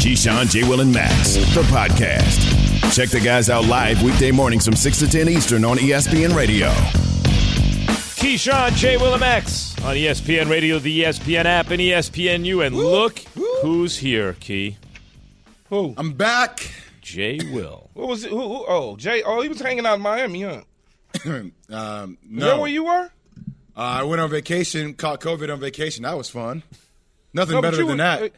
Keyshawn, J. Will, and Max, the podcast. Check the guys out live weekday mornings from 6 to 10 Eastern on ESPN Radio. Keyshawn, J. Will, and Max on ESPN Radio, the ESPN app, and ESPNU. And look who's here, Key. Who? I'm back. J. Will. What was it? Who, who? Oh, Jay. Oh, he was hanging out in Miami, huh? um, Is that no, where you were? uh, I went on vacation. Caught COVID on vacation. That was fun. Nothing No, better than were- that.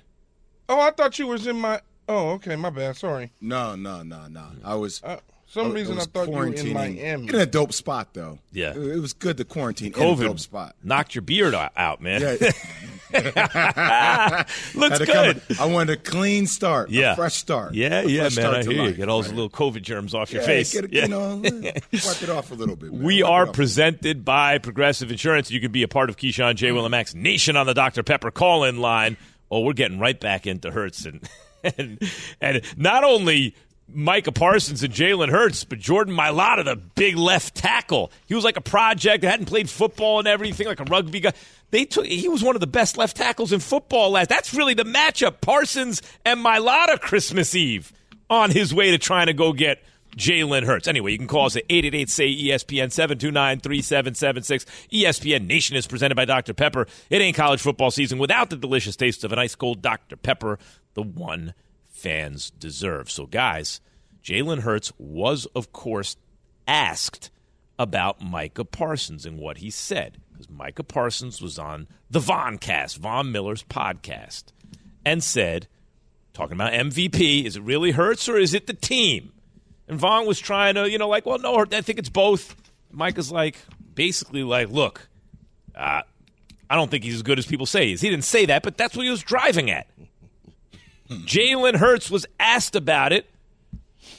Oh, I thought you was in my. Oh, okay, my bad. Sorry. No, no, no, no. I was. Uh, some I reason I was thought you were in quarantining. Miami. In a dope spot though. Yeah. it, it was good to quarantine in a dope spot. Knocked your beard out, man. Yeah, Looks had come- good. I wanted a clean start. Yeah. a fresh start. Yeah, A yeah, man. I to hear you. life. Get all those Right. little COVID germs off your face. Get it, Yeah. You know, wipe it off a little bit. man. We Wipe are presented by Progressive Insurance. You can be a part of Keyshawn J. Will and Max Nation on the Dr. Pepper call in line. Oh, we're getting right back into Hurts and and, and not only Micah Parsons and Jalen Hurts, but Jordan Mailata, the big left tackle. He was like a project. That hadn't played football and everything, like a rugby guy. They took. He was one of the best left tackles in football last. That's really the matchup. Parsons and Mailata Christmas Eve on his way to trying to go get Jalen Hurts. Anyway, you can call us at 888 say ESPN 729 3776. ESPN Nation is presented by Dr. Pepper. It ain't college football season without the delicious taste of an ice cold Dr. Pepper, the one fans deserve. So, guys, Jalen Hurts was, of course, asked about Micah Parsons and what he said. Because Micah Parsons was on the Voncast, Von Miller's podcast, and said, talking about MVP, is it really Hurts or is it the team? And Von was trying to, you know, like, well, no, I think it's both. Micah's like, basically, like, look, uh, I don't think he's as good as people say he is. He didn't say that, but that's what he was driving at. Jalen Hurts was asked about it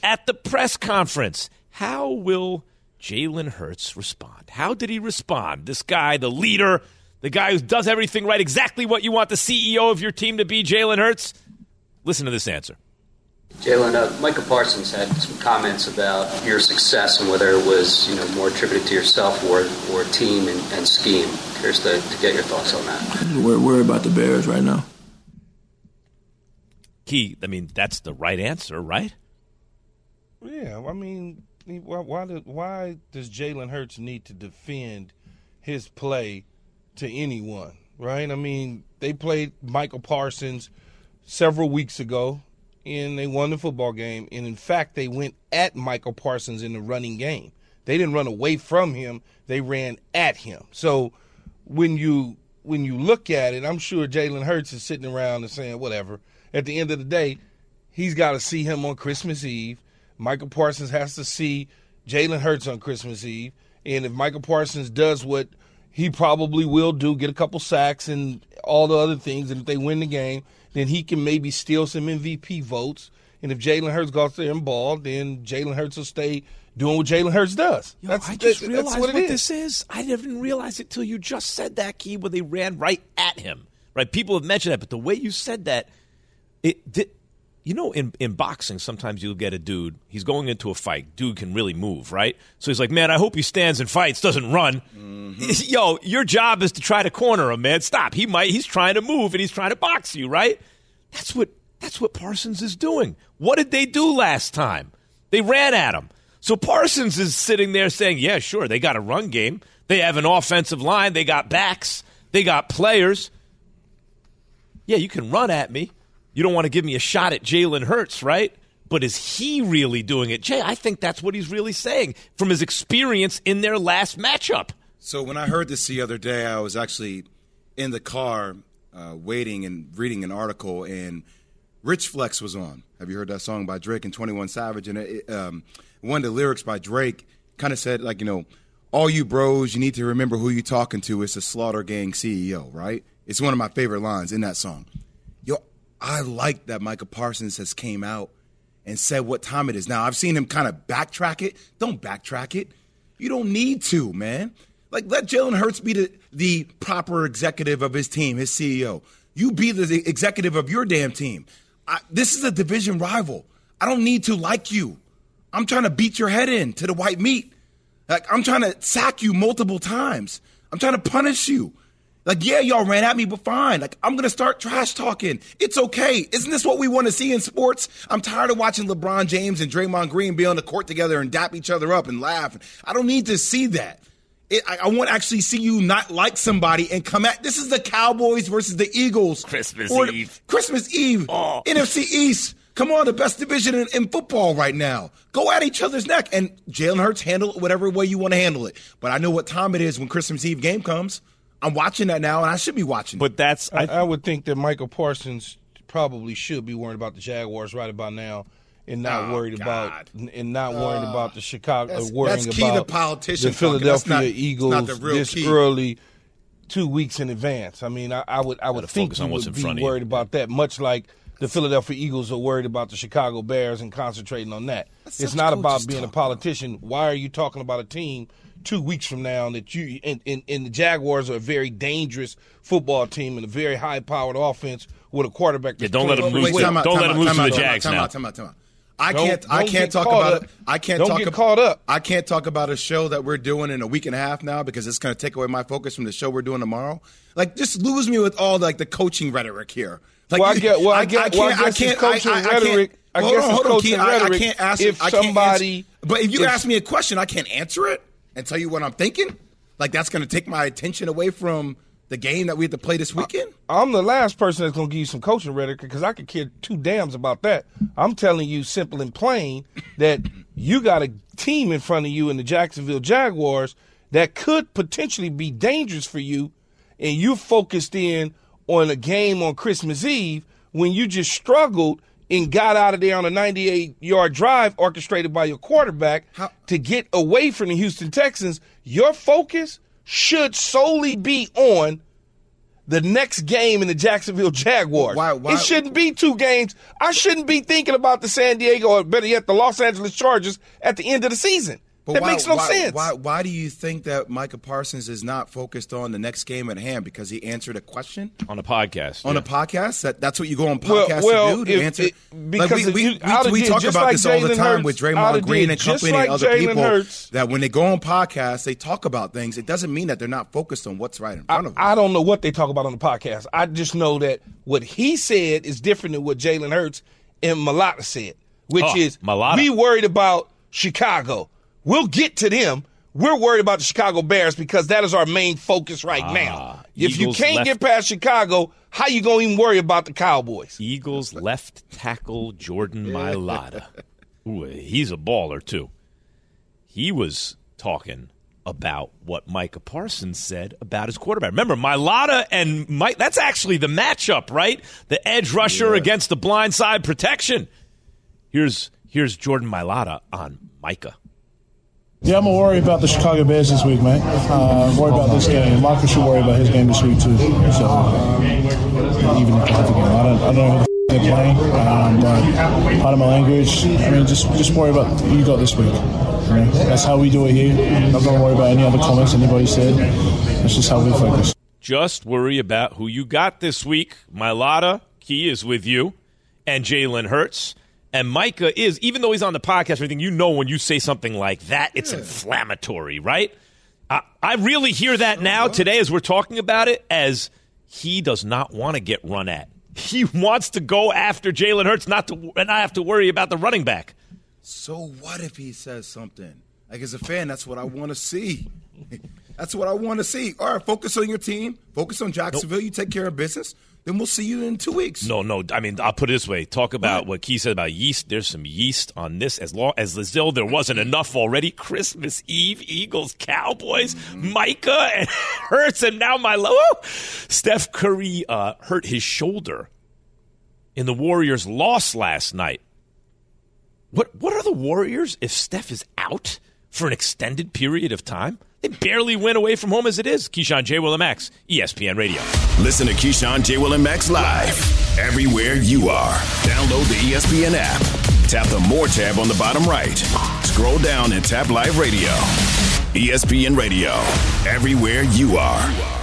at the press conference. How will Jalen Hurts respond? How did he respond? This guy, the leader, the guy who does everything right, exactly what you want the CEO of your team to be, Jalen Hurts? Listen to this answer. Jalen, uh, Michael Parsons had some comments about your success and whether it was, you know, more attributed to yourself or or team and, and scheme. Curious to, to get your thoughts on that. We're worried about the Bears right now. Key, I mean, that's the right answer, right? Yeah, I mean, why why, do, why does Jalen Hurts need to defend his play to anyone? Right? I mean, they played Michael Parsons several weeks ago, and they won the football game. And in fact, they went at Michael Parsons in the running game. They didn't run away from him; they ran at him. So when you when you look at it, I'm sure Jalen Hurts is sitting around and saying, whatever. At the end of the day, he's got to see him on Christmas Eve. Michael Parsons has to see Jalen Hurts on Christmas Eve. And if Michael Parsons does what he probably will do, get a couple sacks and all the other things, and if they win the game, then he can maybe steal some MVP votes. And if Jalen Hurts goes there and ball, then Jalen Hurts will stay doing what Jalen Hurts does. Yo, I just that- realized that's what, what, is. this is. I didn't realize it till you just said that, Key, where they ran right at him. Right? People have mentioned that, but the way you said that, it did. You know, in, in boxing, sometimes you'll get a dude, he's going into a fight. Dude can really move, right? So he's like, man, I hope he stands and fights, doesn't run. Mm-hmm. Yo, your job is to try to corner him, man. Stop. He might, he's trying to move and he's trying to box you, right? That's what, that's what Parsons is doing. What did they do last time? They ran at him. So Parsons is sitting there saying, yeah, sure, they got a run game. They have an offensive line. They got backs. They got players. Yeah, you can run at me. You don't want to give me a shot at Jalen Hurts, right? But is he really doing it? Jay, I think that's what he's really saying from his experience in their last matchup. So when I heard this the other day, I was actually in the car uh, waiting and reading an article, and Rich Flex was on. Have you heard that song by Drake and Twenty One Savage? And it, um, one of the lyrics by Drake kind of said, like, you know, all you bros, you need to remember who you're talking to. It's a Slaughter Gang CEO, right? It's one of my favorite lines in that song. I like that Micah Parsons has came out and said what time it is. Now I've seen him kind of backtrack it. Don't backtrack it. You don't need to, man. Like let Jalen Hurts be the, the proper executive of his team, his CEO. You be the executive of your damn team. I, this is a division rival. I don't need to like you. I'm trying to beat your head in to the white meat. Like I'm trying to sack you multiple times. I'm trying to punish you. Like, yeah, y'all ran at me, but fine. Like, I'm going to start trash talking. It's okay. Isn't this what we want to see in sports? I'm tired of watching LeBron James and Draymond Green be on the court together and dap each other up and laugh. I don't need to see that. It, I, I, want to actually see you not like somebody and come at. This is the Cowboys versus the Eagles. Christmas Eve. Christmas Eve. Oh. NFC East. Come on, the best division in, in, football right now. Go at each other's neck. And Jalen Hurts handle it whatever way you want to handle it. But I know what time it is when Christmas Eve game comes. I'm watching that now, and I should be watching. But that's I, I, would think that Michael Parsons probably should be worried about the Jaguars right about now, and not oh, worried God. about and not uh, worried about the Chicago. That's, worrying that's key about to politician the Philadelphia not, Eagles this key. early, two weeks in advance. I mean, I, I would I would think you would be worried about that, much like the Philadelphia Eagles are worried about the Chicago Bears and concentrating on that. That's it's not about being a politician. About. Why are you talking about a team two weeks from now that you and, and, and the Jaguars are a very dangerous football team and a very high powered offense with a quarterback. Yeah, don't let them lose. Wait, don't let them lose to the Jags now. Time out, time out. I can't. Don't, I can't talk about it. I can't talk about. don't talk get about, caught up. I can't talk about a show that we're doing in a week and a half now because it's going to take away my focus from the show we're doing tomorrow. Like, just lose me with all like the coaching rhetoric here. Like, well, I get. Well, I, get. I, can't. I, can't. Coaching I, I, rhetoric. I, well, guess hold on, hold on, I, I can't ask if somebody. Answer, but if you if, ask me a question, I can't answer it and tell you what I'm thinking. Like that's going to take my attention away from the game that we have to play this weekend? I'm the last person that's going to give you some coaching rhetoric because I could care two dams about that. I'm telling you, simple and plain, that you got a team in front of you in the Jacksonville Jaguars that could potentially be dangerous for you, and you focused in on a game on Christmas Eve when you just struggled and got out of there on a 98 yard drive orchestrated by your quarterback How? to get away from the Houston Texans. Your focus should solely be on the next game in the Jacksonville Jaguars. Why, why, it shouldn't be two games. I shouldn't be thinking about the San Diego or better yet the Los Angeles Chargers at the end of the season. But that why, makes no why, sense. Why, why do you think that Micah Parsons is not focused on the next game at hand? Because he answered a question on a podcast. On yeah. a podcast, that, that's what you go on podcast well, well, to do to answer. It, because like we, we, you, we, we talk about like this all the time Hurts, with Draymond Green and company like and other Jalen people. Hurts. That when they go on podcasts, they talk about things. It doesn't mean that they're not focused on what's right in front I, of them. I don't know what they talk about on the podcast. I just know that what he said is different than what Jalen Hurts and Mailata said, which oh, is Mailata. we worried about Chicago. We'll get to them. We're worried about the Chicago Bears because that is our main focus right ah, now. If Eagles you can't left, get past Chicago, how you gonna even worry about the Cowboys? Eagles left tackle Jordan Mailata. Ooh, he's a baller too. He was talking about what Micah Parsons said about his quarterback. Remember, Mailata and Mike, that's actually the matchup, right? The edge rusher yeah. against the blindside protection. Here's here's Jordan Mailata on Micah. Yeah, I'm gonna worry about the Chicago Bears this week, man. Uh, worried about this game. Michael should worry about his game this week too. So even the game, I don't, I don't know who the they're playing, um, but part of my language. I mean, just just worry about who you got this week. You know, that's how we do it here. I'm not to worry about any other comments anybody said. That's just how we focus. Just worry about who you got this week. Mailata he is with you, and Jalen Hurts. And Micah is, even though he's on the podcast everything, you know when you say something like that, it's yeah. inflammatory, right? I, I really hear that now today as we're talking about it as he does not want to get run at. He wants to go after Jalen Hurts, not to and not have to worry about the running back. So what if he says something? Like as a fan, that's what I want to see. That's what I want to see. All right, focus on your team. Focus on Jacksonville. Nope. You take care of business. Then we'll see you in two weeks. No, no. I mean, I'll put it this way. Talk about right. what Key said about yeast. There's some yeast on this. As long as though there wasn't enough already. Christmas Eve, Eagles, Cowboys, mm-hmm. Micah, and Hurts, and now my low. Steph Curry uh, hurt his shoulder in the Warriors' loss last night. What what are the Warriors if Steph is out for an extended period of time? They barely win away from home as it is. Keyshawn J. Will and Max, ESPN Radio. Listen to Keyshawn J. Will and Max live everywhere you are. Download the ESPN app. Tap the More tab on the bottom right. Scroll down and tap Live Radio. ESPN Radio, everywhere you are.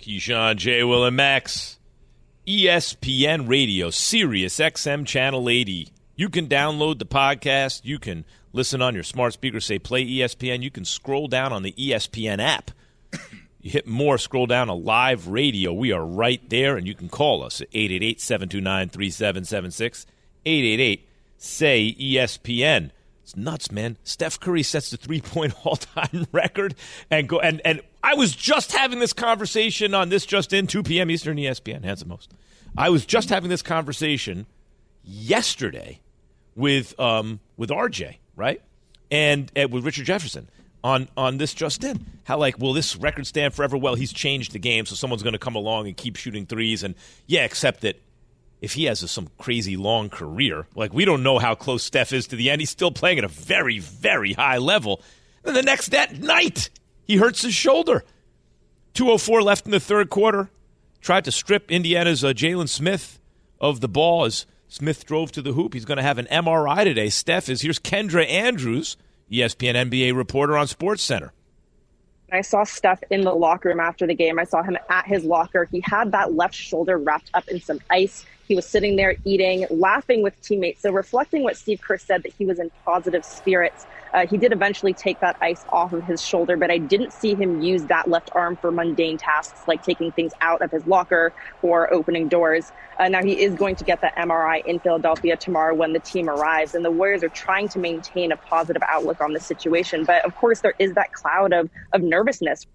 Keyshawn, J. Will, and Max. ESPN Radio, Sirius XM Channel 80. You can download the podcast. You can listen on your smart speaker, say play ESPN. You can scroll down on the ESPN app. You hit more, scroll down to live radio. We are right there, and you can call us at 888 729 3776. 888 say ESPN. It's nuts, man. Steph Curry sets the three point all time record and go and, and I was just having this conversation on this just in 2 p.m. Eastern ESPN, hands the most. I was just having this conversation yesterday with um with RJ, right? And, and with Richard Jefferson on on this just in. How like will this record stand forever? Well, he's changed the game, so someone's going to come along and keep shooting threes. And yeah, except that if he has a, some crazy long career, like we don't know how close Steph is to the end. He's still playing at a very very high level. Then the next that night, he hurts his shoulder. 204 left in the third quarter. Tried to strip Indiana's uh, Jalen Smith of the ball as Smith drove to the hoop. He's going to have an MRI today. Steph is here's Kendra Andrews, ESPN NBA reporter on Sports Center. I saw Steph in the locker room after the game. I saw him at his locker. He had that left shoulder wrapped up in some ice. He was sitting there eating, laughing with teammates. So, reflecting what Steve Kerr said that he was in positive spirits. Uh, he did eventually take that ice off of his shoulder, but I didn't see him use that left arm for mundane tasks like taking things out of his locker or opening doors. Uh, now he is going to get that MRI in Philadelphia tomorrow when the team arrives, and the Warriors are trying to maintain a positive outlook on the situation. But of course, there is that cloud of of nervousness.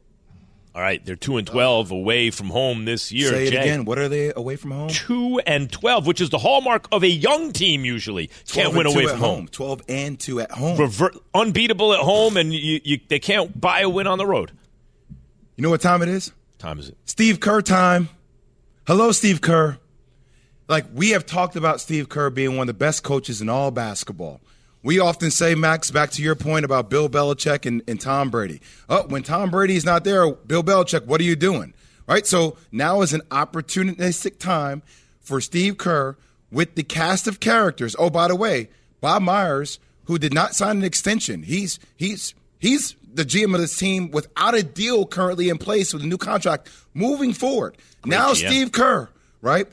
All right, they're two and twelve away from home this year. Say it Jay. again. What are they away from home? Two and twelve, which is the hallmark of a young team. Usually, can't win away from home. Twelve and two at home. Revert, unbeatable at home, and you, you, they can't buy a win on the road. You know what time it is? Time is it? Steve Kerr time. Hello, Steve Kerr. Like we have talked about Steve Kerr being one of the best coaches in all basketball. We often say, Max, back to your point about Bill Belichick and, and Tom Brady. Oh, when Tom Brady is not there, Bill Belichick, what are you doing? Right? So now is an opportunistic time for Steve Kerr with the cast of characters. Oh, by the way, Bob Myers who did not sign an extension. He's he's he's the GM of this team without a deal currently in place with a new contract moving forward. Great now GM. Steve Kerr, right?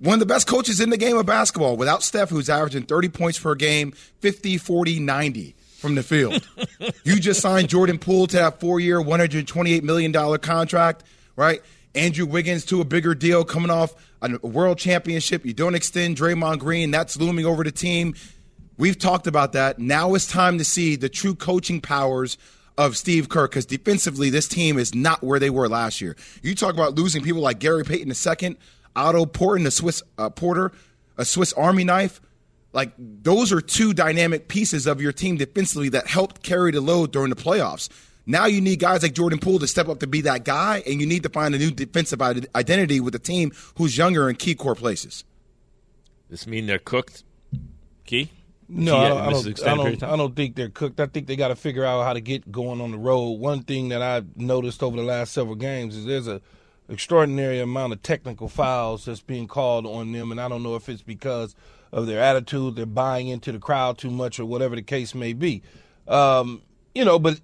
One of the best coaches in the game of basketball without Steph, who's averaging 30 points per game, 50, 40, 90 from the field. you just signed Jordan Poole to that four year, $128 million contract, right? Andrew Wiggins to a bigger deal coming off a world championship. You don't extend Draymond Green. That's looming over the team. We've talked about that. Now it's time to see the true coaching powers of Steve Kerr because defensively, this team is not where they were last year. You talk about losing people like Gary Payton II, Otto Porter, a Swiss uh, Porter, a Swiss Army knife. Like those are two dynamic pieces of your team defensively that helped carry the load during the playoffs. Now you need guys like Jordan Poole to step up to be that guy, and you need to find a new defensive identity with a team who's younger in key core places. This mean they're cooked? Key? No, Key I don't, I, don't, I, Extended period of don't. I don't think they're cooked. I think they got to figure out how to get going on the road. One thing that I've noticed over the last several games is there's a extraordinary amount of technical fouls that's being called on them, and I don't know if it's because of their attitude, they're buying into the crowd too much, or whatever the case may be. Um, you know, but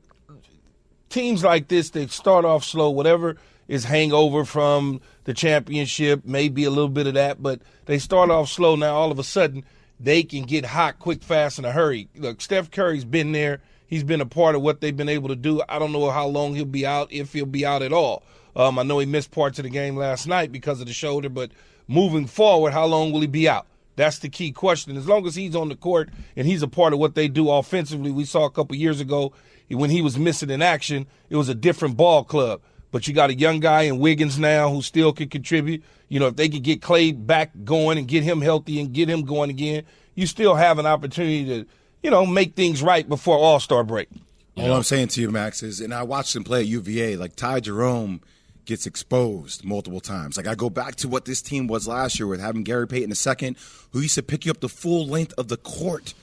teams like this, they start off slow, whatever is hangover from the championship, maybe a little bit of that, but they start off slow. Now, all of a sudden, they can get hot quick, fast, in a hurry. Look, Steph Curry's been there. He's been a part of what they've been able to do. I don't know how long he'll be out, if he'll be out at all. Um, I know he missed parts of the game last night because of the shoulder, but moving forward, how long will he be out? That's the key question. As long as he's on the court and he's a part of what they do offensively, we saw a couple years ago when he was missing in action, it was a different ball club. But you got a young guy in Wiggins now who still can contribute. You know, if they could get Klay back going and get him healthy and get him going again, you still have an opportunity to, you know, make things right before All Star break. All I'm saying to you, Max, is, and I watched him play at UVA. Like Ty Jerome gets exposed multiple times. Like I go back to what this team was last year with having Gary Payton II, who used to pick you up the full length of the court.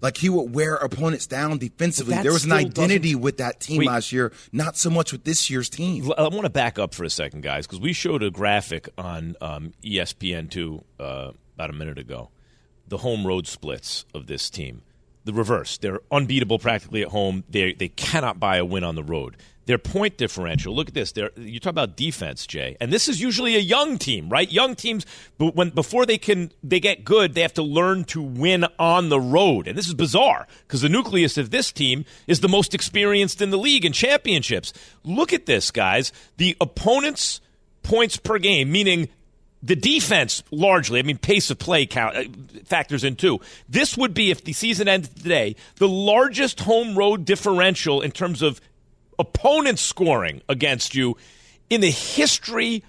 Like he would wear opponents down defensively. There was an identity with that team last year, not so much with this year's team. I want to back up for a second, guys, because we showed a graphic on um, ESPN2 uh, about a minute ago. The home road splits of this team. The reverse. They're unbeatable practically at home. They they cannot buy a win on the road. Their point differential. Look at this. They're, you talk about defense, Jay, and this is usually a young team, right? Young teams, but when before they can they get good, they have to learn to win on the road, and this is bizarre because the nucleus of this team is the most experienced in the league in championships. Look at this, guys. The opponent's points per game, meaning the defense largely, I mean, pace of play count uh, factors in too. This would be if the season ended today, the largest home road differential in terms of opponents scoring against you in the history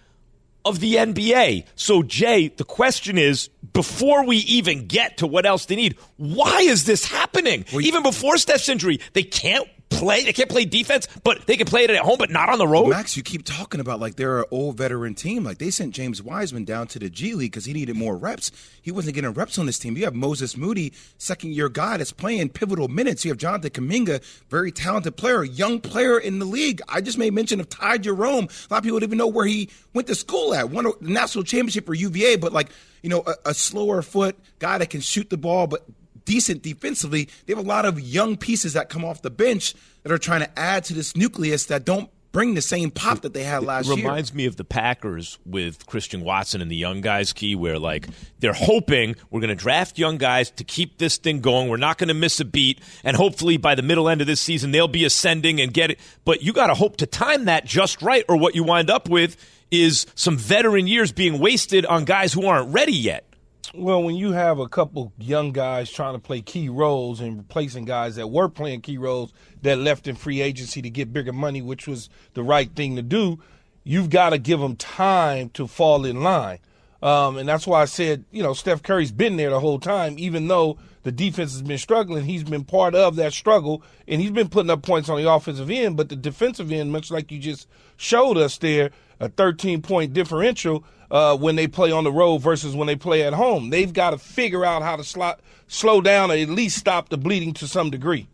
of the NBA. So, Jay, the question is before we even get to what else they need, why is this happening? even before Steph's injury, they can't play. They can't play defense, but they can play it at home, but not on the road. Max, you keep talking about like they're an old veteran team. Like they sent James Wiseman down to the G League because he needed more reps. He wasn't getting reps on this team. You have Moses Moody, second year guy that's playing pivotal minutes. You have Jonathan Kuminga, very talented player, young player in the league. I just made mention of Ty Jerome. A lot of people don't even know where he went to school at. Won a national championship for UVA, but like you know, a, a slower foot guy that can shoot the ball, but decent defensively. They have a lot of young pieces that come off the bench that are trying to add to this nucleus that don't bring the same pop that they had last it year. reminds me of the Packers with Christian Watson and the young guys key, where like they're hoping we're going to draft young guys to keep this thing going. We're not going to miss a beat, and hopefully by the middle end of this season they'll be ascending and get it. But you got to hope to time that just right, or what you wind up with is some veteran years being wasted on guys who aren't ready yet. Well, when you have a couple young guys trying to play key roles and replacing guys that were playing key roles that left in free agency to get bigger money, which was the right thing to do, you've got to give them time to fall in line. Um, and that's why I said, you know, Steph Curry's been there the whole time, even though the defense has been struggling. He's been part of that struggle, and he's been putting up points on the offensive end. But the defensive end, much like you just showed us there, a 13 point differential uh, when they play on the road versus when they play at home. They've got to figure out how to slot, slow down or at least stop the bleeding to some degree.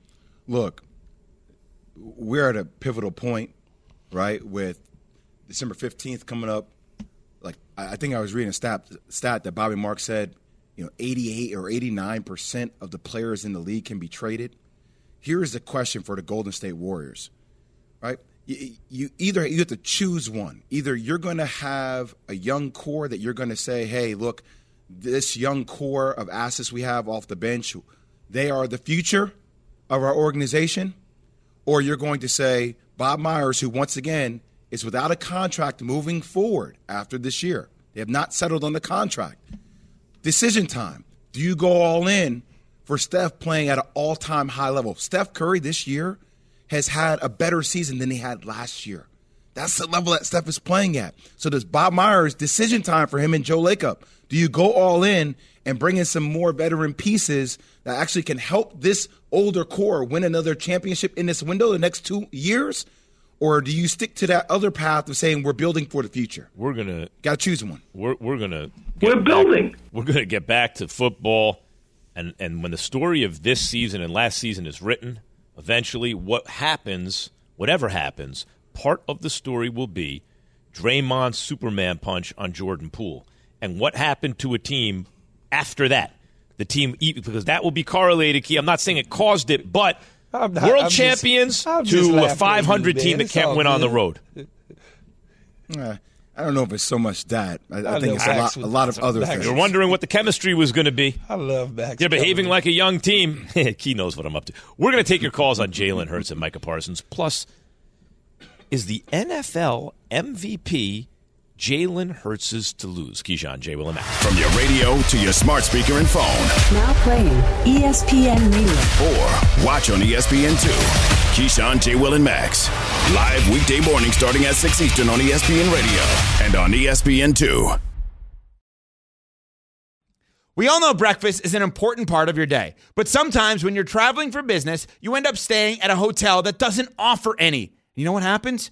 Look, we're at a pivotal point, right? With December 15th coming up. Like, I think I was reading a stat, stat that Bobby Marks said you know 88 or 89 percent of the players in the league can be traded. Here is the question for the Golden State Warriors, right? You, you either you have to choose one. Either you're going to have a young core that you're going to say, "Hey, look, this young core of assets we have off the bench, they are the future of our organization," or you're going to say Bob Myers, who once again is without a contract moving forward after this year. They have not settled on the contract. Decision time. Do you go all in for Steph playing at an all time high level? Steph Curry this year has had a better season than he had last year. That's the level that Steph is playing at. So does Bob Myers decision time for him and Joe Lacob? Do you go all in and bring in some more veteran pieces that actually can help this older core win another championship in this window the next two years? Or do you stick to that other path of saying we're building for the future? We're gonna got to choose one. We're we're gonna we're building. Back, we're gonna get back to football, and and when the story of this season and last season is written, eventually what happens, whatever happens, part of the story will be Draymond's Superman punch on Jordan Poole, and what happened to a team after that. The team because that will be correlated. Key. I'm not saying it caused it, but not, world I'm champions just, to a 500 team that can't win good. on the road. I don't know if it's so much that. I, I, I think it's a lot, a lot of other things. You're wondering what the chemistry was going to be. I love back. You're behaving like a young team. Key knows what I'm up to. We're going to take your calls on Jalen Hurts and Micah Parsons. Plus, is the NFL MVP Jalen Hurts' to lose. Keyshawn J. Will and Max. From your radio to your smart speaker and phone. Now playing ESPN Radio. Or watch on ESPN2. Keyshawn J. Will and Max. Live weekday morning starting at 6 Eastern on ESPN Radio and on ESPN2. We all know breakfast is an important part of your day, but sometimes when you're traveling for business, you end up staying at a hotel that doesn't offer any. You know what happens?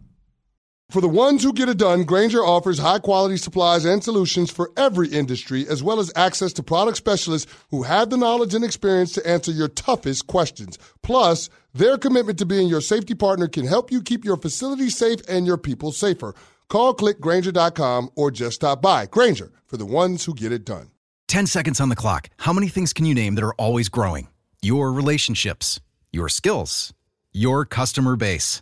For the ones who get it done, Grainger offers high quality supplies and solutions for every industry, as well as access to product specialists who have the knowledge and experience to answer your toughest questions. Plus, their commitment to being your safety partner can help you keep your facility safe and your people safer. Call clickgrainger.com or just stop by. Grainger for the ones who get it done. 10 seconds on the clock. How many things can you name that are always growing? Your relationships, your skills, your customer base.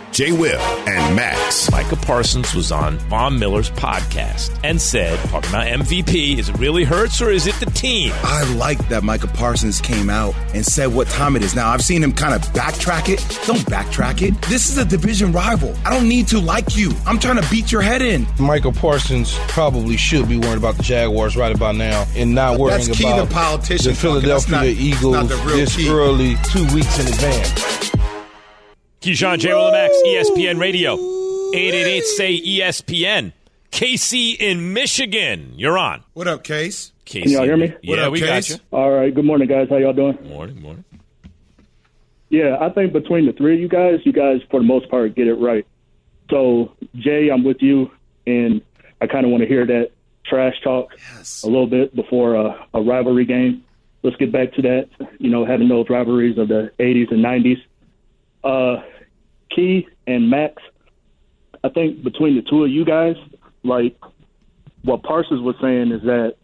J. Will, and Max. Micah Parsons was on Von Miller's podcast and said, talking about MVP, is it really Hurts or is it the team? I like that Micah Parsons came out and said what time it is now. I've seen him kind of backtrack it. Don't backtrack it. This is a division rival. I don't need to like you. I'm trying to beat your head in. Michael Parsons probably should be worried about the Jaguars right about now and not worrying That's key about to politicians the Philadelphia not, Eagles this key. early, two weeks in advance. Keyshawn J. Max, ESPN Radio, 888 say ESPN. Casey in Michigan, you're on. What up, Case? Casey. Can y'all hear me? Yeah, up, we Case? got you. All right. Good morning, guys. How y'all doing? Morning, morning. Yeah, I think between the three of you guys, you guys for the most part get it right. So Jay, I'm with you, and I kind of want to hear that trash talk Yes. a little bit before a, a rivalry game. Let's get back to that. You know, having those rivalries of the 80s and 90s. Uh, Key and Max, I think between the two of you guys, like what Parsons was saying is that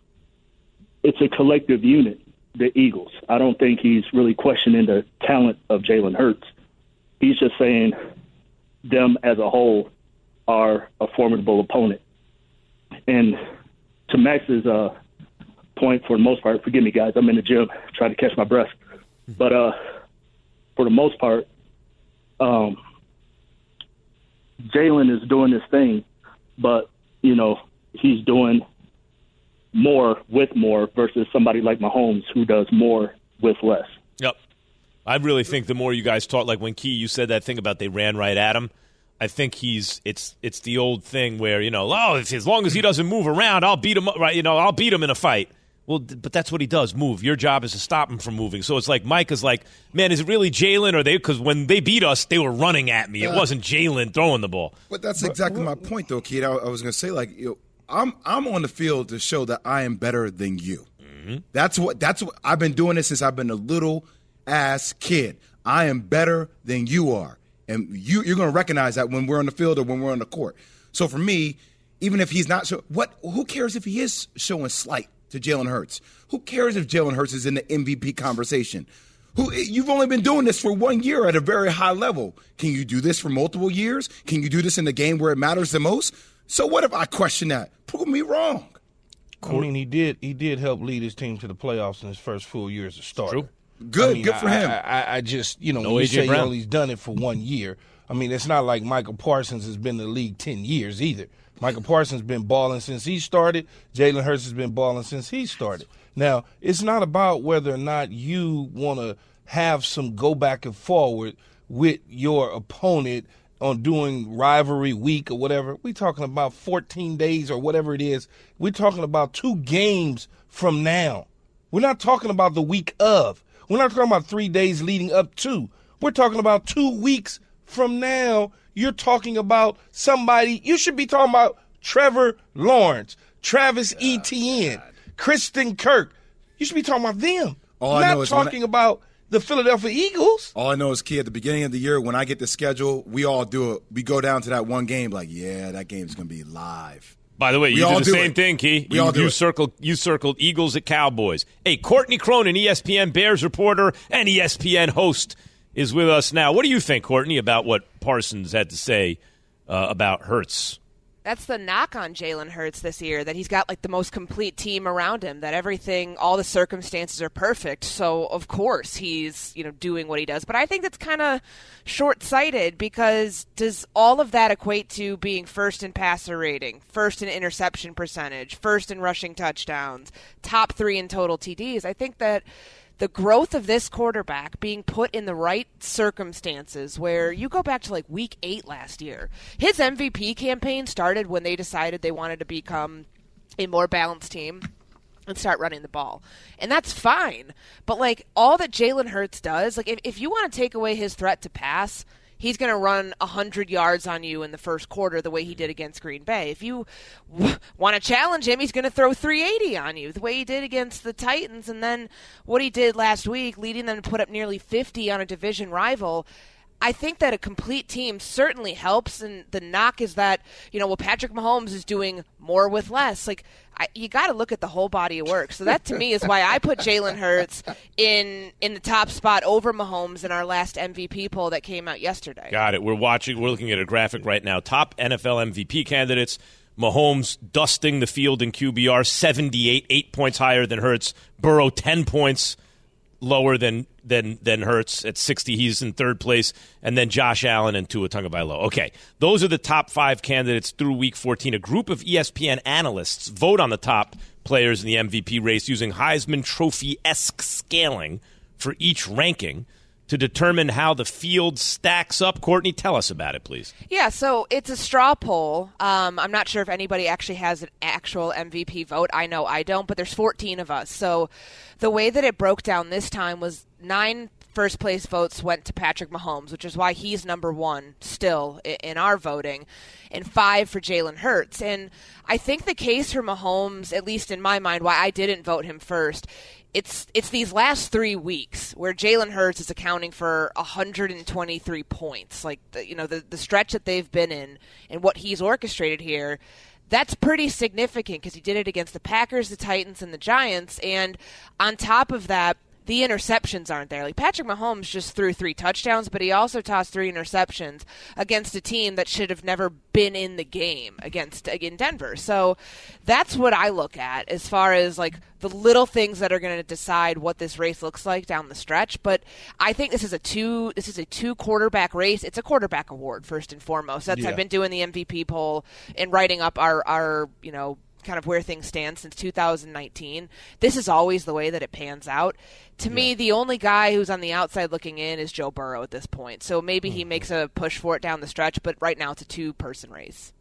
it's a collective unit, the Eagles. I don't think he's really questioning the talent of Jalen Hurts. He's just saying them as a whole are a formidable opponent. And to Max's uh, point, for the most part, forgive me, guys, I'm in the gym trying to catch my breath. But uh, for the most part, um, Jalen is doing this thing, but you know he's doing more with more versus somebody like Mahomes who does more with less. Yep. I really think the more you guys talk, like when Key, you said that thing about they ran right at him. I think he's it's it's the old thing where you know, oh, as long as he doesn't move around, I'll beat him. Right? You know, I'll beat him in a fight. Well, but that's what he does. Move. Your job is to stop him from moving. So it's like Mike is like, man, is it really Jalen or they? Because when they beat us, they were running at me. It wasn't Jalen throwing the ball. But that's exactly my point, though, Kid. I, I was going to say, like, you know, I'm I'm on the field to show that I am better than you. Mm-hmm. That's what that's what I've been doing this since I've been a little ass kid. I am better than you are, and you you're going to recognize that when we're on the field or when we're on the court. So for me, even if he's not, so what? Who cares if he is showing slight to Jalen Hurts? Who cares if Jalen Hurts is in the MVP conversation? Who you've only been doing this for one year at a very high level. Can you do this for multiple years? Can you do this in the game where it matters the most? So what if I question that? Prove me wrong. I mean, he did he did help lead his team to the playoffs in his first full year as a starter. True. Good, I mean, good for I- him. I, I, I just you know No when you A.J. say he Brown. only's done it for one year. I mean, it's not like Michael Parsons has been in the league ten years either. Michael Parsons been balling since he started. Jalen Hurts has been balling since he started. Now, it's not about whether or not you want to have some go back and forward with your opponent on doing rivalry week or whatever. We're talking about 14 days or whatever it is. We're talking about two games from now. We're not talking about the week of. We're not talking about three days leading up to. We're talking about two weeks from now. You're talking about somebody. You should be talking about Trevor Lawrence, Travis Etienne, Christian Kirk. You should be talking about them. All I know not is when I- talking about the Philadelphia Eagles. All I know is, kid, at the beginning of the year, when I get the schedule, we all do it. We go down to that one game, like, yeah, that game's going to be live. By the way, We you all did the do same it. thing, Key. We you, all do you it. circled you circled Eagles at Cowboys. Hey, Courtney Cronin, ESPN Bears reporter and ESPN host, is with us now. What do you think, Courtney, about what Parsons had to say uh, about Hurts? That's the knock on Jalen Hurts this year that he's got like the most complete team around him. That everything, all the circumstances are perfect. So of course he's you know doing what he does. But I think that's kind of short sighted because does all of that equate to being first in passer rating, first in interception percentage, first in rushing touchdowns, top three in total TDs? I think that the growth of this quarterback being put in the right circumstances where you go back to like week eight last year. His MVP campaign started when they decided they wanted to become a more balanced team and start running the ball. And that's fine. But like all that Jalen Hurts does, like if, if you want to take away his threat to pass, he's going to run 100 yards on you in the first quarter the way he did against Green Bay. If you w- want to challenge him, he's going to throw 380 on you the way he did against the Titans and then what he did last week leading them to put up nearly 50 on a division rival. I think that a complete team certainly helps, and the knock is that you know, well, Patrick Mahomes is doing more with less. Like, I, you got to look at the whole body of work. So that to me is why I put Jalen Hurts in in the top spot over Mahomes in our last MVP poll that came out yesterday. Got it. We're watching. We're looking at a graphic right now. Top NFL MVP candidates: Mahomes dusting the field in QBR, seventy-eight, eight points higher than Hurts. Burrow, ten points lower than than than Hurts at sixty. He's in third place, and then Josh Allen and Tua Tagovailoa. Okay, those are the top five candidates through Week fourteen. A group of ESPN analysts vote on the top players in the MVP race using Heisman Trophy esque scaling for each ranking to determine how the field stacks up. Courtney, tell us about it, please. Yeah, so it's a straw poll. Um, I'm not sure if anybody actually has an actual MVP vote. I know I don't, but there's 14 of us. So the way that it broke down this time was nine first place votes went to Patrick Mahomes, which is why he's number one still in our voting, and five for Jalen Hurts. And I think the case for Mahomes, at least in my mind, why I didn't vote him first, it's it's these last three weeks where Jalen Hurts is accounting for 123 points. Like the, you know the the stretch that they've been in and what he's orchestrated here. That's pretty significant because he did it against the Packers, the Titans, and the Giants. And on top of that, the interceptions aren't there. Like Patrick Mahomes just threw three touchdowns, but he also tossed three interceptions against a team that should have never been in the game against in Denver. So that's what I look at as far as like the little things that are going to decide what this race looks like down the stretch. But I think this is a two this is a two quarterback race. It's a quarterback award first and foremost. That's Yeah. I've been doing the MVP poll and writing up our our you know kind of where things stand since 2019. This is always the way that it pans out. To me, the only guy who's on the outside looking in is Joe Burrow at this point. So maybe he hmm. makes a push for it down the stretch, but right now it's a two person race.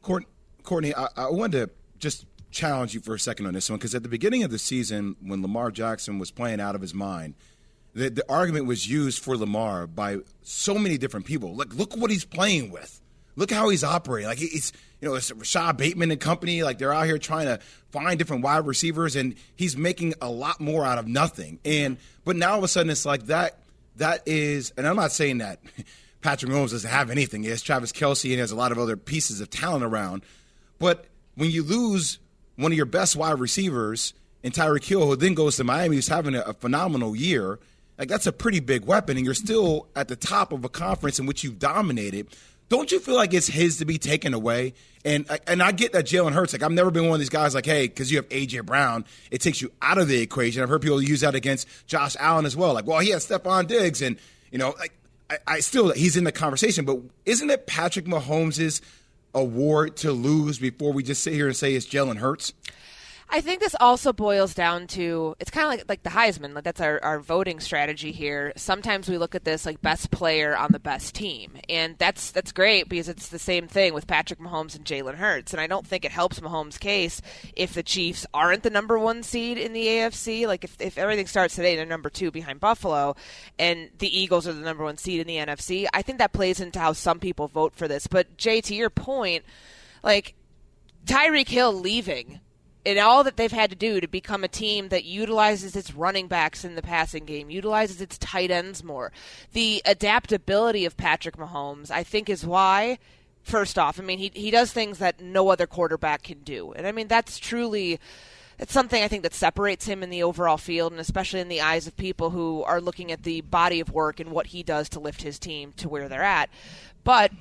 Court- Courtney, I, I wanted to just challenge you for a second on this one because at the beginning of the season, when Lamar Jackson was playing out of his mind, the, the argument was used for Lamar by so many different people. Like, look what he's playing with. Look how he's operating. Like he's, you know, it's Rashod Bateman and company. Like they're out here trying to find different wide receivers, and he's making a lot more out of nothing. And but now all of a sudden it's like that. That is, and I'm not saying that Patrick Mahomes doesn't have anything. He has Travis Kelce and he has a lot of other pieces of talent around. But when you lose one of your best wide receivers in Tyreek Hill, who then goes to Miami, who's having a, a phenomenal year, like that's a pretty big weapon, and you're still at the top of a conference in which you've dominated. Don't you feel like it's his to be taken away? And and I get that Jalen Hurts. Like I've never been one of these guys like, hey, because you have AJ Brown, it takes you out of the equation. I've heard people use that against Josh Allen as well. Like, well, he has Stefon Diggs, and you know, like I, I still he's in the conversation. But isn't it Patrick Mahomes' award to lose before we just sit here and say it's Jalen Hurts? I think this also boils down to it's kind of like like the Heisman. Like that's our, our voting strategy here. Sometimes we look at this like best player on the best team, and that's that's great because it's the same thing with Patrick Mahomes and Jalen Hurts. And I don't think it helps Mahomes' case if the Chiefs aren't the number one seed in the AFC. Like if if everything starts today, they're number two behind Buffalo, and the Eagles are the number one seed in the NFC. I think that plays into how some people vote for this. But Jay, to your point, like Tyreek Hill leaving and all that they've had to do to become a team that utilizes its running backs in the passing game, utilizes its tight ends more. The adaptability of Patrick Mahomes, I think, is why. First off, I mean, he he does things that no other quarterback can do, and I mean that's truly. It's something I think that separates him in the overall field, and especially in the eyes of people who are looking at the body of work and what he does to lift his team to where they're at. But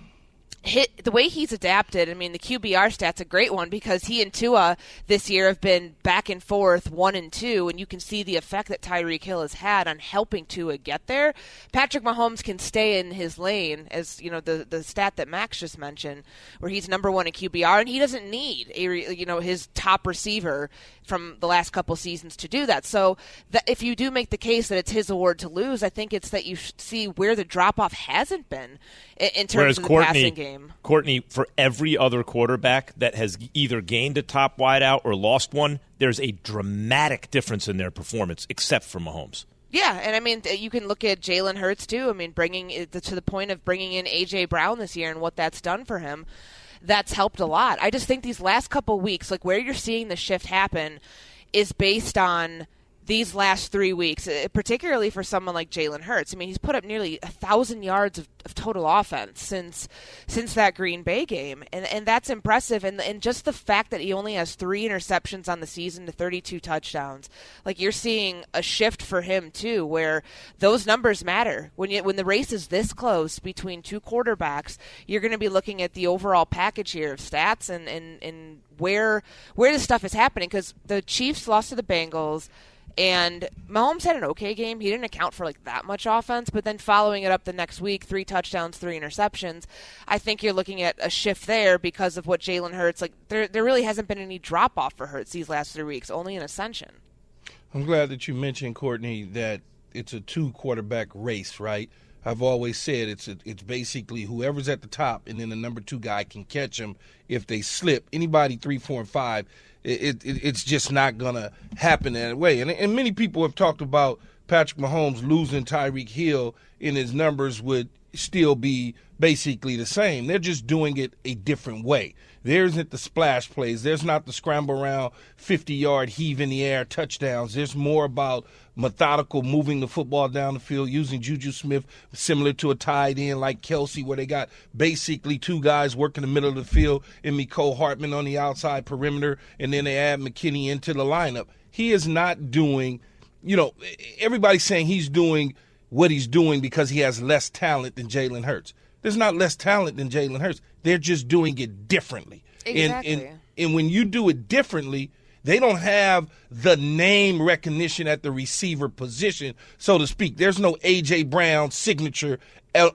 hit the way he's adapted. I mean, the QBR stat's a great one because he and Tua this year have been back and forth, one and two, and you can see the effect that Tyreek Hill has had on helping Tua get there. Patrick Mahomes can stay in his lane, as you know the the stat that Max just mentioned, where he's number one in QBR, and he doesn't need a, you know his top receiver from the last couple seasons to do that. So that if you do make the case that it's his award to lose, I think it's that you see where the drop off hasn't been in, in terms Whereas of the Courtney, passing game. Courtney, for every other quarterback that has either gained a top wideout or lost one, there's a dramatic difference in their performance, except for Mahomes. Yeah, and I mean you can look at Jalen Hurts too. I mean, bringing it to the point of bringing in AJ Brown this year and what that's done for him, that's helped a lot. I just think these last couple weeks, like where you're seeing the shift happen, is based on these last three weeks, uh, particularly for someone like Jalen Hurts. I mean, he's put up nearly a thousand yards of, of total offense since since that Green Bay game, and and that's impressive. And and just the fact that he only has three interceptions on the season to 32 touchdowns, like you're seeing a shift for him too, where those numbers matter when you when the race is this close between two quarterbacks. You're going to be looking at the overall package here of stats and and and where where this stuff is happening because the Chiefs lost to the Bengals. And Mahomes had an okay game. He didn't account for like that much offense, but then following it up the next week, three touchdowns, three interceptions. I think you're looking at a shift there because of what Jalen Hurts. Like there, there really hasn't been any drop off for Hurts these last three weeks. Only an ascension. I'm glad that you mentioned Courtney that it's a two quarterback race, right? I've always said it's a, it's basically whoever's at the top, and then the number two guy can catch him if they slip. Anybody three, four, and five, it, it it's just not gonna happen that way. And and many people have talked about Patrick Mahomes losing Tyreek Hill, and his numbers would still be basically the same. They're just doing it a different way. There isn't the splash plays. There's not the scramble around 50 yard heave in the air touchdowns. There's more about methodical moving the football down the field using Juju Smith similar to a tight end like Kelce, where they got basically two guys working the middle of the field and Mecole Hardman on the outside perimeter, and then they add McKinney into the lineup. He is not doing you know, everybody's saying he's doing what he's doing because he has less talent than Jalen Hurts. There's not less talent than Jalen Hurts. They're just doing it differently. Exactly. And, and, and when you do it differently, they don't have the name recognition at the receiver position, so to speak. There's no A.J. Brown signature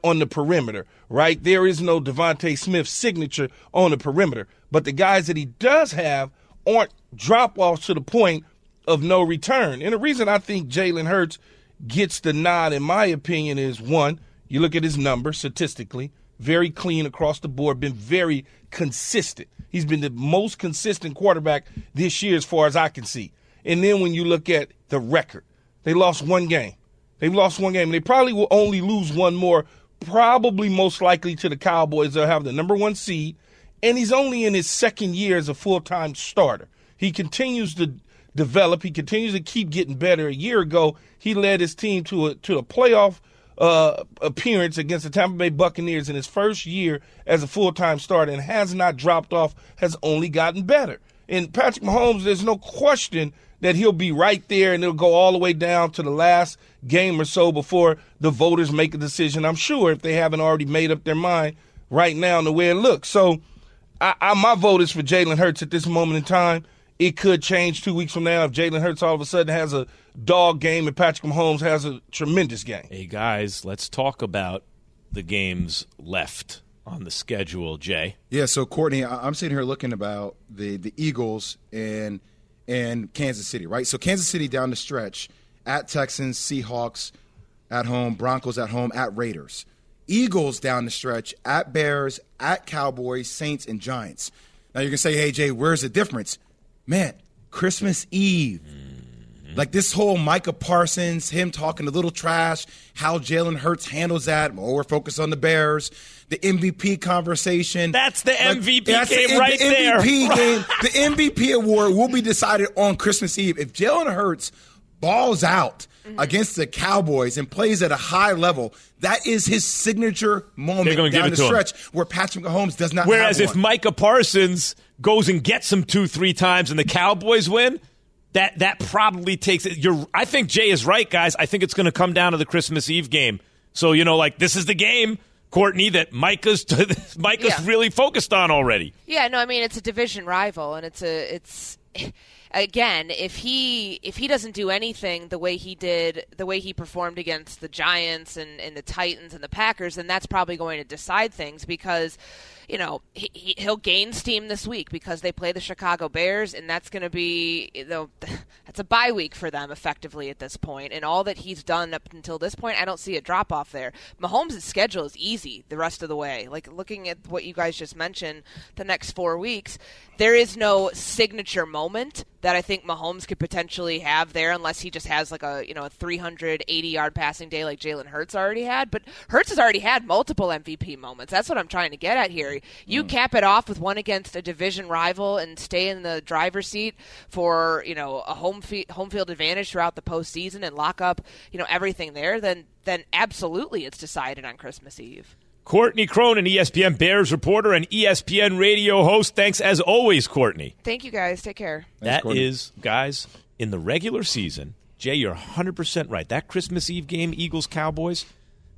on the perimeter, right? There is no DeVonta Smith signature on the perimeter. But the guys that he does have aren't drop offs to the point of no return. And the reason I think Jalen Hurts gets the nod, in my opinion, is one, you look at his numbers statistically, very clean across the board, been very consistent. He's been the most consistent quarterback this year, as far as I can see. And then when you look at the record, they lost one game. They've lost one game. They probably will only lose one more, probably most likely to the Cowboys. They'll have the number one seed. And he's only in his second year as a full time starter. He continues to develop. He continues to keep getting better. A year ago, he led his team to a to a playoff uh, appearance against the Tampa Bay Buccaneers in his first year as a full time starter and has not dropped off, has only gotten better. And Patrick Mahomes, there's no question that he'll be right there and it'll go all the way down to the last game or so before the voters make a decision, I'm sure, if they haven't already made up their mind right now in the way it looks. So I, I, my vote is for Jalen Hurts at this moment in time. It could change two weeks from now if Jalen Hurts all of a sudden has a dog game and Patrick Mahomes has a tremendous game. Hey, guys, let's talk about the games left on the schedule, Jay. Yeah, so Courtney, I'm sitting here looking about the, the Eagles and and Kansas City, right? So Kansas City down the stretch at Texans, Seahawks at home, Broncos at home, at Raiders. Eagles down the stretch at Bears, at Cowboys, Saints, and Giants. Now you're gonna say, hey Jay, where's the difference? Man, Christmas Eve. Hmm. Like this whole Micah Parsons, him talking a little trash, how Jalen Hurts handles that. Oh, we're focused on the Bears. The MVP conversation. That's the Like, MVP that's game the, right the there. MVP game. The MVP award will be decided on Christmas Eve. If Jalen Hurts balls out Mm-hmm. against the Cowboys and plays at a high level, that is his signature moment They're gonna give down the to him. stretch where Patrick Mahomes does not Whereas if. Micah Parsons goes and gets him two, three times and the Cowboys win, that that probably takes it. You're, I think Jay is right, guys. I think it's going to come down to the Christmas Eve game. So you know, like this is the game, Courtney, that Micah's Micah's Yeah. really focused on already. Yeah, no, I mean it's a division rival, and it's a it's again if he if he doesn't do anything the way he did the way he performed against the Giants and, and the Titans and the Packers, then that's probably going to decide things because you know he, he, he'll gain steam this week because they play the Chicago Bears, and that's going to be you know that's a bye week for them effectively at this point, and all that he's done up until this point, I don't see a drop off there. Mahomes' schedule is easy the rest of the way. Like looking at what you guys just mentioned, the next four weeks, there is no signature moment that I think Mahomes could potentially have there, unless he just has like a you know a 380 yard passing day like Jalen Hurts already had. But Hurts has already had multiple MVP moments. That's what I'm trying to get at here. You mm. cap it off with one against a division rival and stay in the driver's seat for you know a home fe- home field advantage throughout the postseason and lock up you know everything there. Then then absolutely it's decided on Christmas Eve. Courtney Cronin, ESPN Bears reporter and ESPN radio host. Thanks as always, Courtney. Thank you guys. Take care. That Courtney. is, guys, in the regular season, Jay, you're 100% right. That Christmas Eve game, Eagles Cowboys,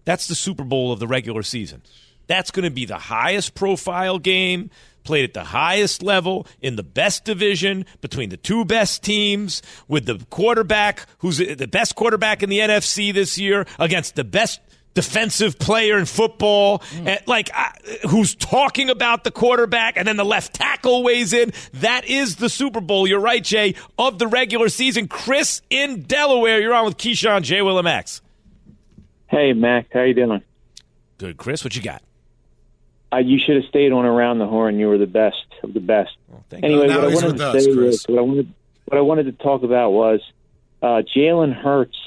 that's the Super Bowl of the regular season. That's going to be the highest profile game, played at the highest level in the best division between the two best teams, with the quarterback who's the best quarterback in the NFC this year against the best defensive player in football, and like uh, who's talking about the quarterback, and then the left tackle weighs in. That is the Super Bowl. You're right, Jay, of the regular season. Chris in Delaware, you're on with Keyshawn J. Will and Max. Hey, Mac, how you doing? Good, Chris. What you got? Uh, you should have stayed on around the horn. You were the best of the best. thank anyway, what I wanted to us, was what I wanted what I wanted to talk about was uh, Jalen Hurts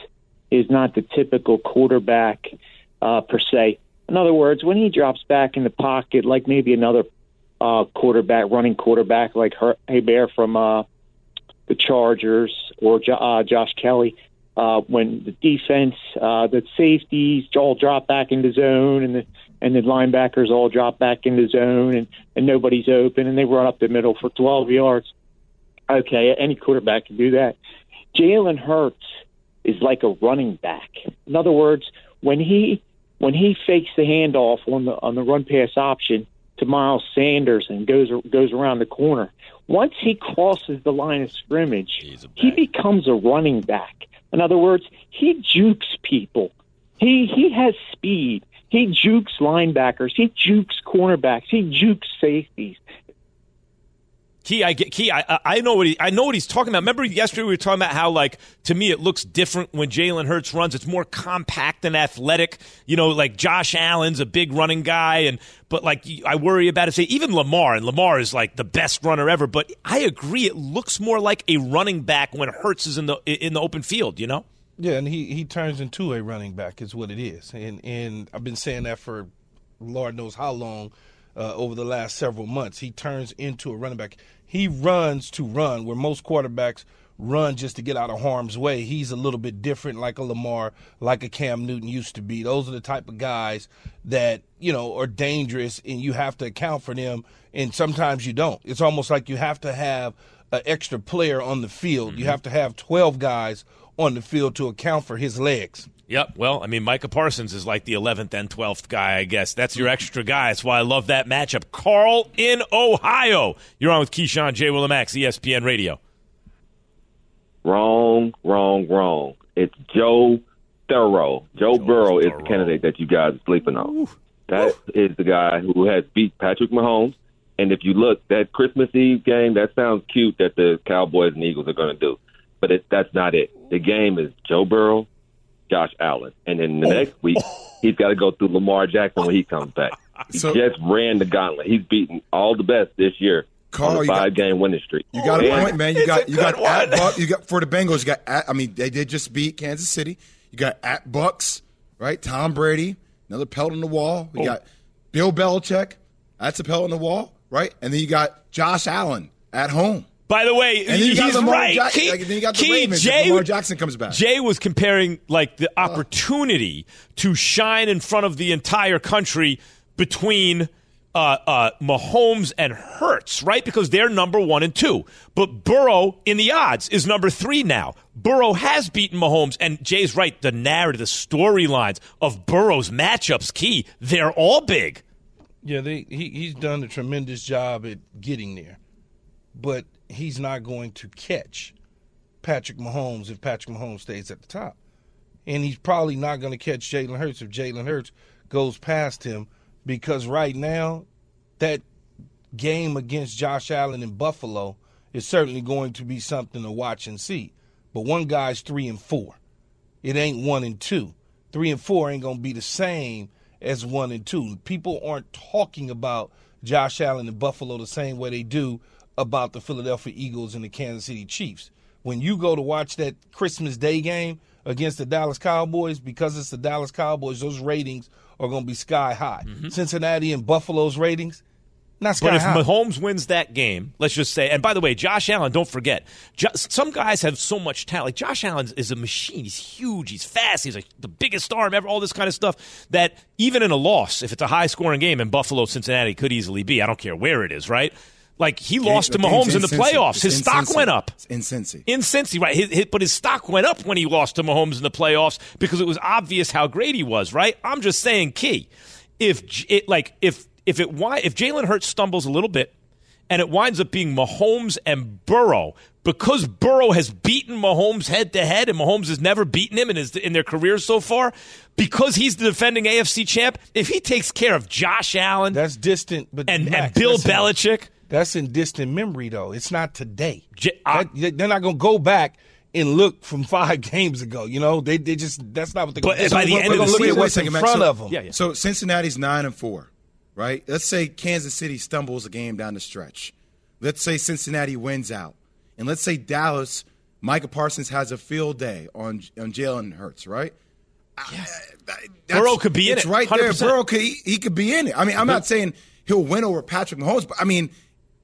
is not the typical quarterback uh, per se. In other words, when he drops back in the pocket, like maybe another uh, quarterback, running quarterback like Her- Bear from uh, the Chargers or jo- uh, Josh Kelly, uh, when the defense, uh, the safeties all drop back into zone and the and the linebackers all drop back into zone and, and nobody's open and they run up the middle for 12 yards. Okay, any quarterback can do that. Jalen Hurts is like a running back. In other words, when he when he fakes the handoff on the on the run pass option to Miles Sanders and goes goes around the corner, once he crosses the line of scrimmage, he becomes a running back. In other words, he jukes people. He he has speed. He jukes linebackers. He jukes cornerbacks. He jukes safeties. Key, I get Key. I I know what he I know what he's talking about. Remember yesterday we were talking about how like to me it looks different when Jalen Hurts runs. It's more compact and athletic. You know, like Josh Allen's a big running guy, and but like I worry about it. Say even Lamar, and Lamar is like the best runner ever. But I agree, it looks more like a running back when Hurts is in the in the open field. You know. Yeah, and he, he turns into a running back is what it is, and and I've been saying that for Lord knows how long. Uh, over the last several months, he turns into a running back. He runs to run, where most quarterbacks run just to get out of harm's way. He's a little bit different, like a Lamar, like a Cam Newton used to be. Those are the type of guys that you know are dangerous, and you have to account for them. And sometimes you don't. It's almost like you have to have an extra player on the field. Mm-hmm. You have to have twelve guys on the field to account for his legs. Yep. Well, I mean, Micah Parsons is like the 11th and 12th guy, I guess. That's your extra guy. That's why I love that matchup. Carl in Ohio. You're on with Keyshawn J. Willimax, ESPN Radio. Wrong, wrong, wrong. It's Joe Burrow. Joe, Joe Burrow is the candidate that you guys are sleeping on. Ooh. That Ooh. is the guy who has beat Patrick Mahomes. And if you look, that Christmas Eve game, that sounds cute that the Cowboys and Eagles are going to do. But it, that's not it. The game is Joe Burrow Josh Allen. And then the oh. next week, he's got to go through Lamar Jackson when he comes back. He so, just ran the gauntlet. He's beaten all the best this year Carl, on a five game winning streak. You got a point, man. You got you got at Buck, you got for the Bengals. You got at, I mean they did just beat Kansas City. You got at Bucks, right? Tom Brady, another pelt on the wall. You oh. got Bill Belichick. That's a pelt on the wall, right? And then you got Josh Allen at home. By the way, he's right. Jack- Key, like, then you got the Key, Ravens Jay, Lamar Jackson comes back. Jay was comparing like the opportunity to shine in front of the entire country between uh, uh, Mahomes and Hurts, right? Because they're number one and two. But Burrow in the odds is number three now. Burrow has beaten Mahomes, and Jay's right. The narrative, the storylines of Burrow's matchups, key, they're all big. Yeah, they, he, he's done a tremendous job at getting there. But he's not going to catch Patrick Mahomes if Patrick Mahomes stays at the top. And he's probably not going to catch Jalen Hurts if Jalen Hurts goes past him because right now, that game against Josh Allen in Buffalo is certainly going to be something to watch and see. But one guy's three and four. It ain't one and two. Three and four ain't going to be the same as one and two. People aren't talking about Josh Allen in Buffalo the same way they do about the Philadelphia Eagles and the Kansas City Chiefs. When you go to watch that Christmas Day game against the Dallas Cowboys, because it's the Dallas Cowboys, those ratings are going to be sky high. Mm-hmm. Cincinnati and Buffalo's ratings, not sky high. but if high. Mahomes wins that game, let's just say, and by the way, Josh Allen, don't forget, some guys have so much talent. Like Josh Allen is a machine. He's huge. He's fast. He's like the biggest arm ever. All this kind of stuff. That even in a loss, if it's a high scoring game, and Buffalo Cincinnati could easily be. I don't care where it is, right? Like he lost to Mahomes in the playoffs. His stock went up. In Cincy. In Cincy, right. His, his, but his stock went up when he lost to Mahomes in the playoffs because it was obvious how great he was, right? I'm just saying, key. If it like if if it why if Jalen Hurts stumbles a little bit and it winds up being Mahomes and Burrow because Burrow has beaten Mahomes head to head and Mahomes has never beaten him in his in their careers so far because he's the defending AFC champ. If he takes care of Josh Allen, that's distant, but and, Max, and Bill listen, Belichick. That's in distant memory, though. It's not today. that, they're not going to go back and look from five games ago. You know, they they just that's not what they're. But by the end of the season, what's in front so, of them. Yeah, yeah. So Cincinnati's nine and four, right? Let's say Kansas City stumbles a game down the stretch. Let's say Cincinnati wins out, and let's say Dallas, Micah Parsons has a field day on on Jalen Hurts, right? Yeah. Uh, Burrow could be in it's it. right 100%. there. Burrow could he, he, could be in it. I mean, I'm not saying he'll win over Patrick Mahomes, but I mean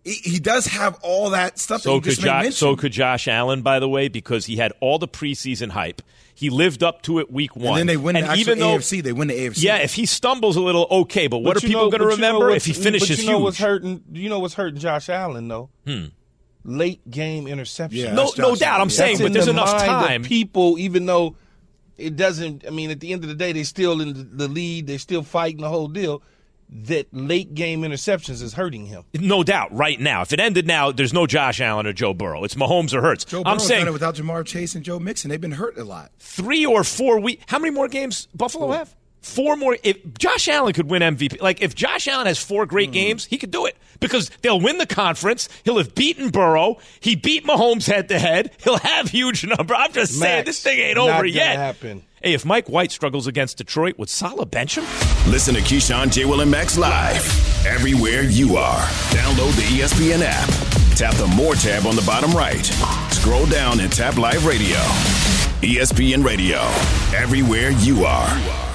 he, he does have all that stuff. So that could Josh, so could Josh Allen, by the way, because he had all the preseason hype. He lived up to it week one. And then they win and the even though, AFC. They win the AFC. Yeah, if he stumbles a little, okay. But what but are people going to remember you know if he finishes but you know huge? What's hurting? You know what's hurting Josh Allen though? Hmm. late game interception. Yeah, No, no doubt. I'm saying, That's but there's the enough time. People, even though it doesn't. I mean, at the end of the day, they're still in the, the lead. They're still fighting the whole deal. That late game interceptions is hurting him. No doubt, right now. If it ended now, there's no Josh Allen or Joe Burrow. It's Mahomes or Hurts. Joe I'm saying done it without Ja'Marr Chase and Joe Mixon. They've been hurt a lot. three or four weeks. How many more games Buffalo have? Four more. If Josh Allen could win MVP, like if Josh Allen has four great hmm. games, he could do it because they'll win the conference. He'll have beaten Burrow. He beat Mahomes head to head. He'll have huge number. I'm just saying this thing ain't not over yet. happen. Hey, if Mike White struggles against Detroit, would Salah bench him? Listen to Keyshawn, J. Will, and Max live everywhere you are. Download the ESPN app. Tap the More tab on the bottom right. Scroll down and tap Live Radio. ESPN Radio, everywhere you are.